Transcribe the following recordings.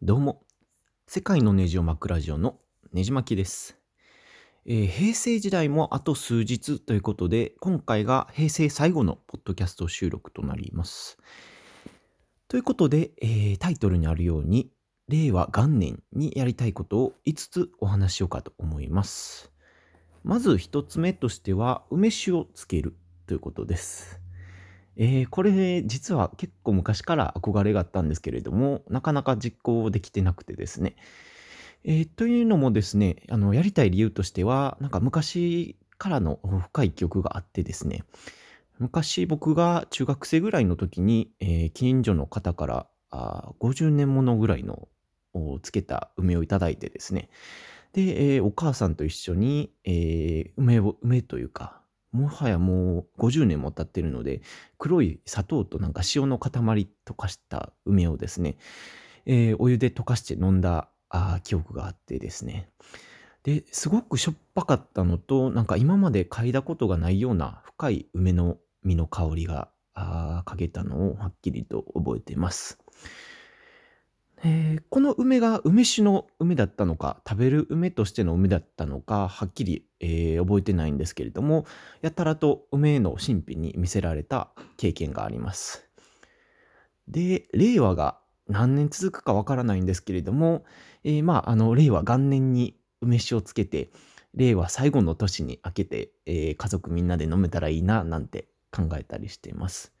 どうも、世界のネジを巻くラジオのネジ巻きです、えー平成時代もあと数日ということで、今回が平成最後のポッドキャスト収録となります。ということで、えータイトルにあるように、令和元年にやりたいことを5つお話ししようかと思います。まず1つ目としては、梅酒をつけるということです。えーこれ実は結構昔から憧れがあったんですけれどもなかなか実行できてなくてですね。えーというのもですねあのやりたい理由としてはなんか昔からの深い記憶があってですね昔僕が中学生ぐらいの時に、えー近所の方からあ50年ものぐらいのをつけた梅をいただいてですねで、えーお母さんと一緒に、えー梅を梅というかもはやもう50年も経ってるので黒い砂糖となんか塩の塊溶かした梅をですね、えーお湯で溶かして飲んだあ記憶があってですねですごくしょっぱかったのとなんか今まで嗅いだことがないような深い梅の実の香りがあー嗅げたのをはっきりと覚えています。えーこの梅が梅酒の梅だったのか食べる梅としての梅だったのかはっきり、えー覚えてないんですけれどもやたらと梅の神秘に見せられた経験があります。で令和が何年続くかわからないんですけれども、えーまああの令和元年に梅酒をつけて令和最後の年に明けて、えー家族みんなで飲めたらいいななんて考えたりしています。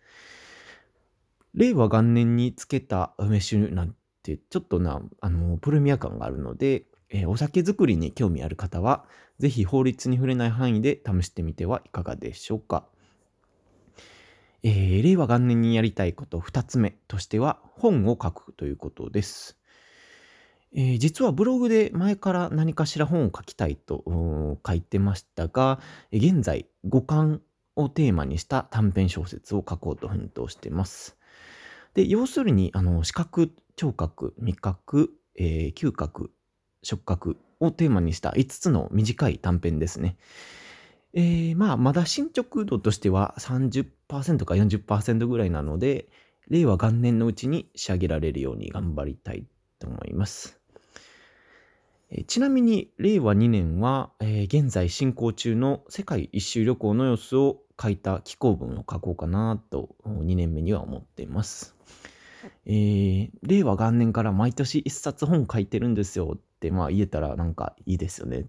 令和元年につけた梅酒なんちょっとなあのプレミア感があるので、えーお酒作りに興味ある方はぜひ法律に触れない範囲で試してみてはいかがでしょうか。えー令和元年にやりたいこと2つ目としては本を書くということです。えー実はブログで前から何かしら本を書きたいと書いてましたが、現在五感をテーマにした短編小説を書こうと奮闘してます。で要するにあの視覚聴覚味覚、えー嗅覚触覚をテーマにした5つの短い短編ですね。えーまあまだ進捗度としては30%か40%ぐらいなので令和元年のうちに仕上げられるように頑張りたいと思います。えーちなみに令和2年は、えー現在進行中の世界一周旅行の様子を書いた寄稿文を書こうかなと2年目には思っています。えー令和元年から毎年一冊本書いてるんですよってまあ言えたらなんかいいですよね。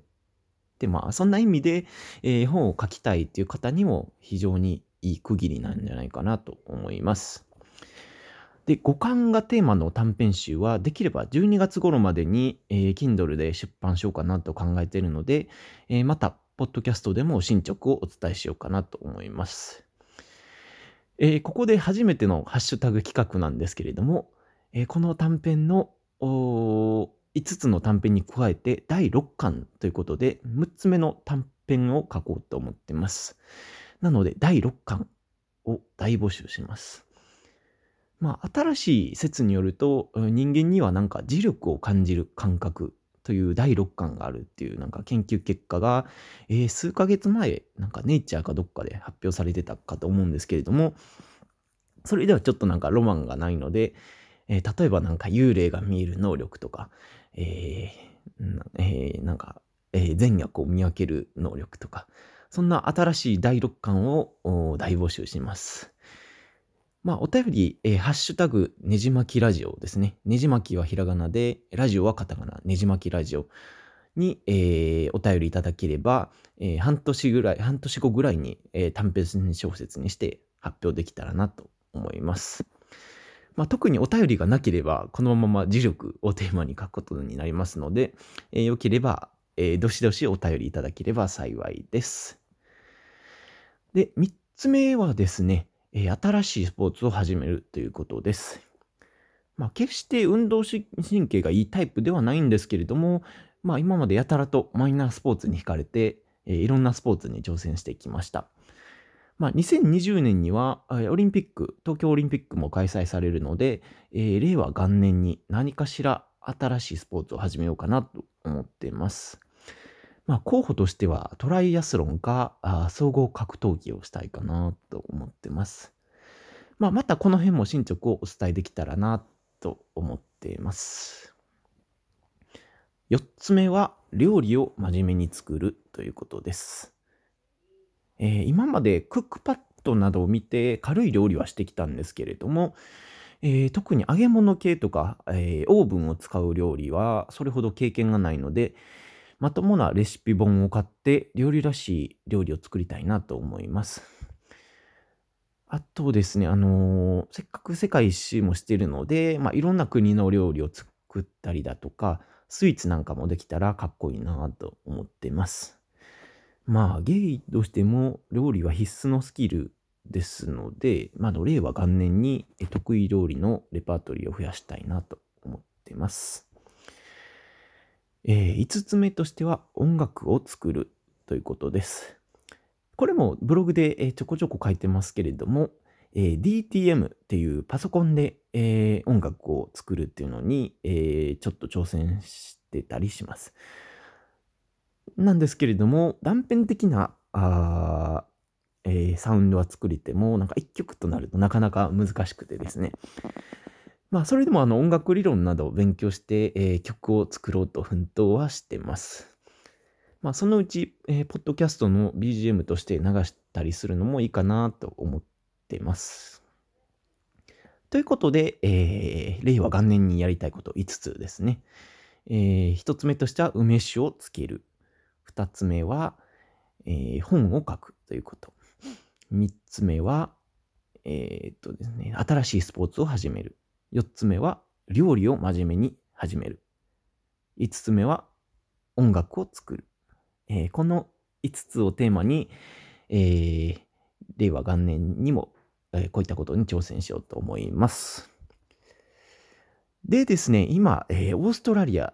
でまあそんな意味で、えー本を書きたいっていう方にも非常にいい区切りなんじゃないかなと思います。で五感がテーマの短編集はできれば12月頃までに、えー Kindle で出版しようかなと考えているので、えーまたポッドキャストでも進捗をお伝えしようかなと思います。えーここで初めてのハッシュタグ企画なんですけれども、えーこの短編の5つの短編に加えて第6巻ということで6つ目の短編を書こうと思ってます。なので第6巻を大募集します。まあ新しい説によると人間にはなんか磁力を感じる感覚という第6巻があるっていうなんか研究結果が、えー数ヶ月前なんかネイチャーかどっかで発表されてたかと思うんですけれどもそれではちょっとなんかロマンがないので、えー例えばなんか幽霊が見える能力とか、えーなえーなんか、えー善悪を見分ける能力とかそんな新しい第6巻を大募集します。まあ、お便り、えーハッシュタグ、ねじまきラジオですね。ねじまきはひらがなで、ラジオはカタカナ、ねじまきラジオに、えーお便りいただければ、えー半年ぐらい、半年後ぐらいに、えー短編小説にして発表できたらなと思います。まあ、特にお便りがなければ、このまま磁力をテーマに書くことになりますので、えーよければ、えーどしどしお便りいただければ幸いです。で、3つ目はですね、新しいスポーツを始めるということです。まあ、決して運動神経がいいタイプではないんですけれども、まあ、今までやたらとマイナースポーツに惹かれて、えいろんなスポーツに挑戦してきました。まあ、2020年にはオリンピック、東京オリンピックも開催されるので、えー令和元年に何かしら新しいスポーツを始めようかなと思っています。まあ、候補としてはトライアスロンか総合格闘技をしたいかなと思ってます。まあ、またこの辺も進捗をお伝えできたらなと思っています。4つ目は料理を真面目に作るということです。えー、今までクックパッドなどを見て軽い料理はしてきたんですけれども、えー、特に揚げ物系とか、えー、オーブンを使う料理はそれほど経験がないので、まともなレシピ本を買って料理らしい料理を作りたいなと思います。あとですね、あのー、せっかく世界一周もしているので、まあ、いろんな国の料理を作ったりだとか、スイーツなんかもできたらかっこいいなと思ってます。まあ、ゲイとしても料理は必須のスキルですので、まあ、令和元年に得意料理のレパートリーを増やしたいなと思ってます。えー、5つ目としては音楽を作るということです。これもブログで、えちょこちょこ書いてますけれども、えー、DTM っていうパソコンで、えー、音楽を作るっていうのに、え、ちょっと挑戦してたりします。なんですけれども、断片的なあ、え、サウンドは作りても、なんか一曲となるとなかなか難しくてですね。まあ、それでもあの音楽理論などを勉強して、えー、曲を作ろうと奮闘はしてます。まあ、そのうち、えー、ポッドキャストの BGM として流したりするのもいいかなと思ってます。ということで、えー、令和元年にやりたいこと5つですね。えー、1つ目としては梅酒をつける。2つ目は、えー、本を書くということ。3つ目は、えー、っとですね、新しいスポーツを始める。4つ目は、料理を真面目に始める。5つ目は、音楽を作る。えー、この5つをテーマに、えー、令和元年にも、えー、こういったことに挑戦しようと思います。でですね、今、えー、オーストラリア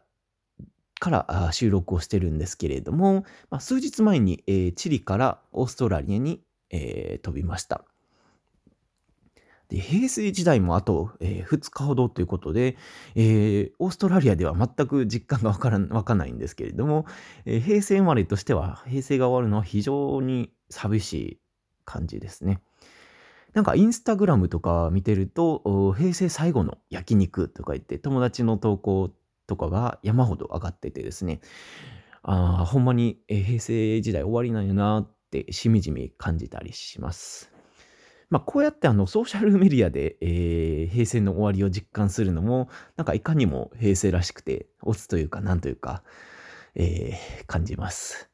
から収録をしてるんですけれども、まあ、数日前に、えー、チリからオーストラリアに、えー、飛びました。で平成時代もあと、えー、2日ほどということで、えー、オーストラリアでは全く実感がわから わかんないんですけれども、えー、平成生まれとしては平成が終わるのは非常に寂しい感じですね。なんかインスタグラムとか見てると、平成最後の焼肉とか言って友達の投稿とかが山ほど上がっててですね、ああ、ほんまに平成時代終わりなんやなってしみじみ感じたりします。まあ、こうやってあのソーシャル メディアで、えー、平成の終わりを実感するのも、なんかいかにも平成らしくて、オツというかなんというか、えー、感じます。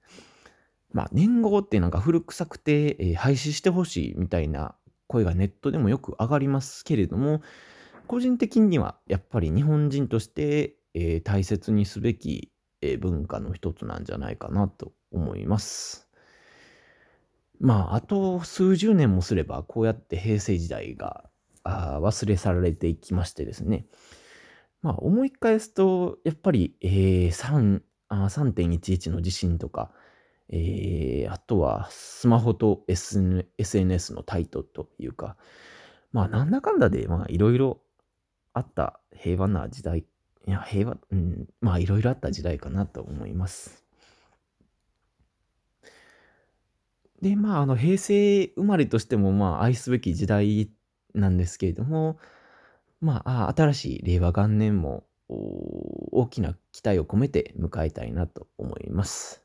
まあ、年号ってなんか古臭くて、えー、廃止してほしいみたいな声がネットでもよく上がりますけれども、個人的にはやっぱり日本人として、えー、大切にすべき、えー、文化の一つなんじゃないかなと思います。まあ、あと数十年もすれば、こうやって平成時代が忘れ去られていきましてですね。まあ、思い返すと、やっぱり、えー、3あ3.11の地震とか、えー、あとはスマホと、SN、SNS のタイトというか、まあ、なんだかんだで、まあ、いろいろあった平和な時代、いや、平和、うん、まあ、いろいろあった時代かなと思います。で、まあ、あの、平成生まれとしても、まあ、愛すべき時代なんですけれども、まあ、新しい令和元年も大きな期待を込めて迎えたいなと思います。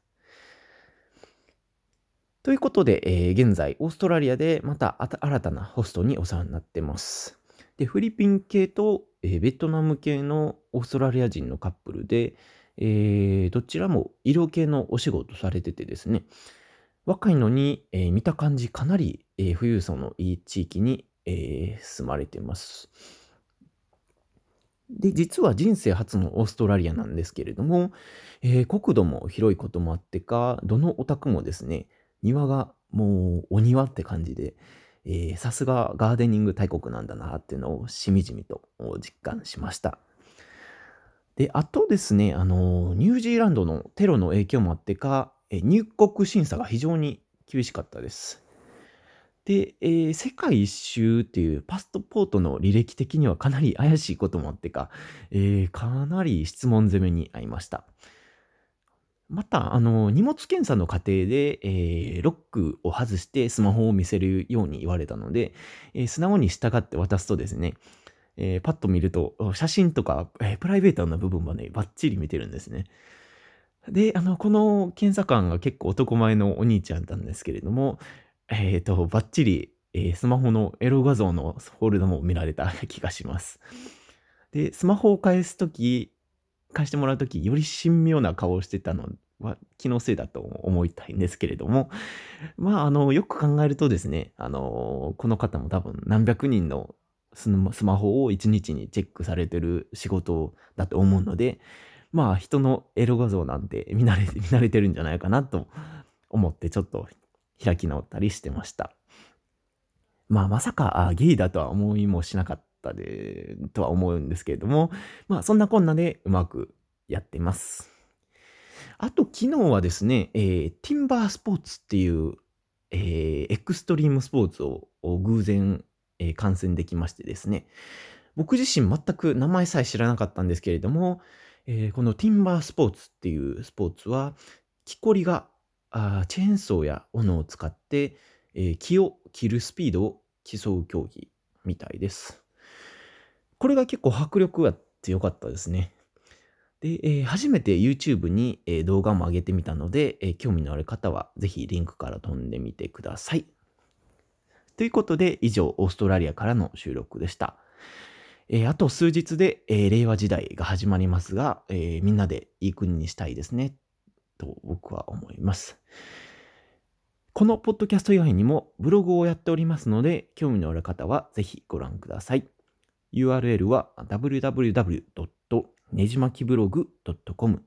ということで、えー、現在、オーストラリアでまた新たなホストにお世話になってます。で、フィリピン系と、えー、ベトナム系のオーストラリア人のカップルで、えー、どちらも医療系のお仕事されててですね、若いのに、えー見た感じかなり、えー富裕層のいい地域に、えー住まれてます。で、実は人生初のオーストラリアなんですけれども、えー国土も広いこともあってか、どのお宅もですね、庭がもうお庭って感じで、さすがガーデニング大国なんだなっていうのをしみじみと実感しました。で、あとですね、あの、ニュージーランドのテロの影響もあってか、入国審査が非常に厳しかったです。で、えー、世界一周っていうパスポートの履歴的にはかなり怪しいこともあってか、えー、かなり質問攻めに遭いました。また、あの、荷物検査の過程で、えー、ロックを外してスマホを見せるように言われたので、え、素直に従って渡すとですね、えーパッと見ると、写真とか、えプライベートな部分はね、バッチリ見てるんですね。で、あの、この検査官が結構男前のお兄ちゃんなんですけれども、えっ、と、バッチリ、えースマホのエロ画像のフォルダも見られた気がします。で、スマホを返すとき、返してもらうとき、より神妙な顔をしてたのは気のせいだと思いたいんですけれども、まあ、あの、よく考えるとですね、あの、この方も多分何百人のスマスマホを1日にチェックされてる仕事だと思うので、まあ、人のエロ画像なんて見慣れ 見慣れてるんじゃないかなと思って、ちょっと開き直ったりしてました。まあ、まさかゲイだとは思いもしなかったで、とは思うんですけれども、まあ、そんなこんなでうまくやってます。あと、昨日はですね、えーティンバースポーツっていう、えーエクストリームスポーツをを偶然、えー観戦できましてですね、僕自身全く名前さえ知らなかったんですけれども、えーこのティンバースポーツっていうスポーツは、木こりがあチェーンソーや斧を使って、えー木を切るスピードを競う競技みたいです。これが結構迫力が強かったですね。で、えー初めて YouTube に、えー動画も上げてみたので、えー興味のある方はぜひリンクから飛んでみてください。ということで、以上、オーストラリアからの収録でした。えーあと数日で、えー令和時代が始まりますが、えーみんなでいい国にしたいですね、と僕は思います。このポッドキャスト以外にもブログをやっておりますので、興味のある方はぜひご覧ください。URL は www. ねじ巻きブログ .com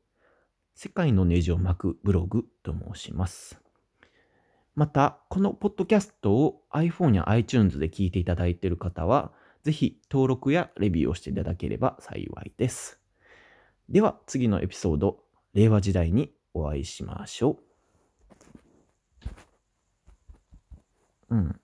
世界のネジを巻くブログと申します。また、このポッドキャストを iPhone や iTunes で聞いていただいている方は、ぜひ登録やレビューをしていただければ幸いです。では次のエピソード、令和時代にお会いしましょう。うん。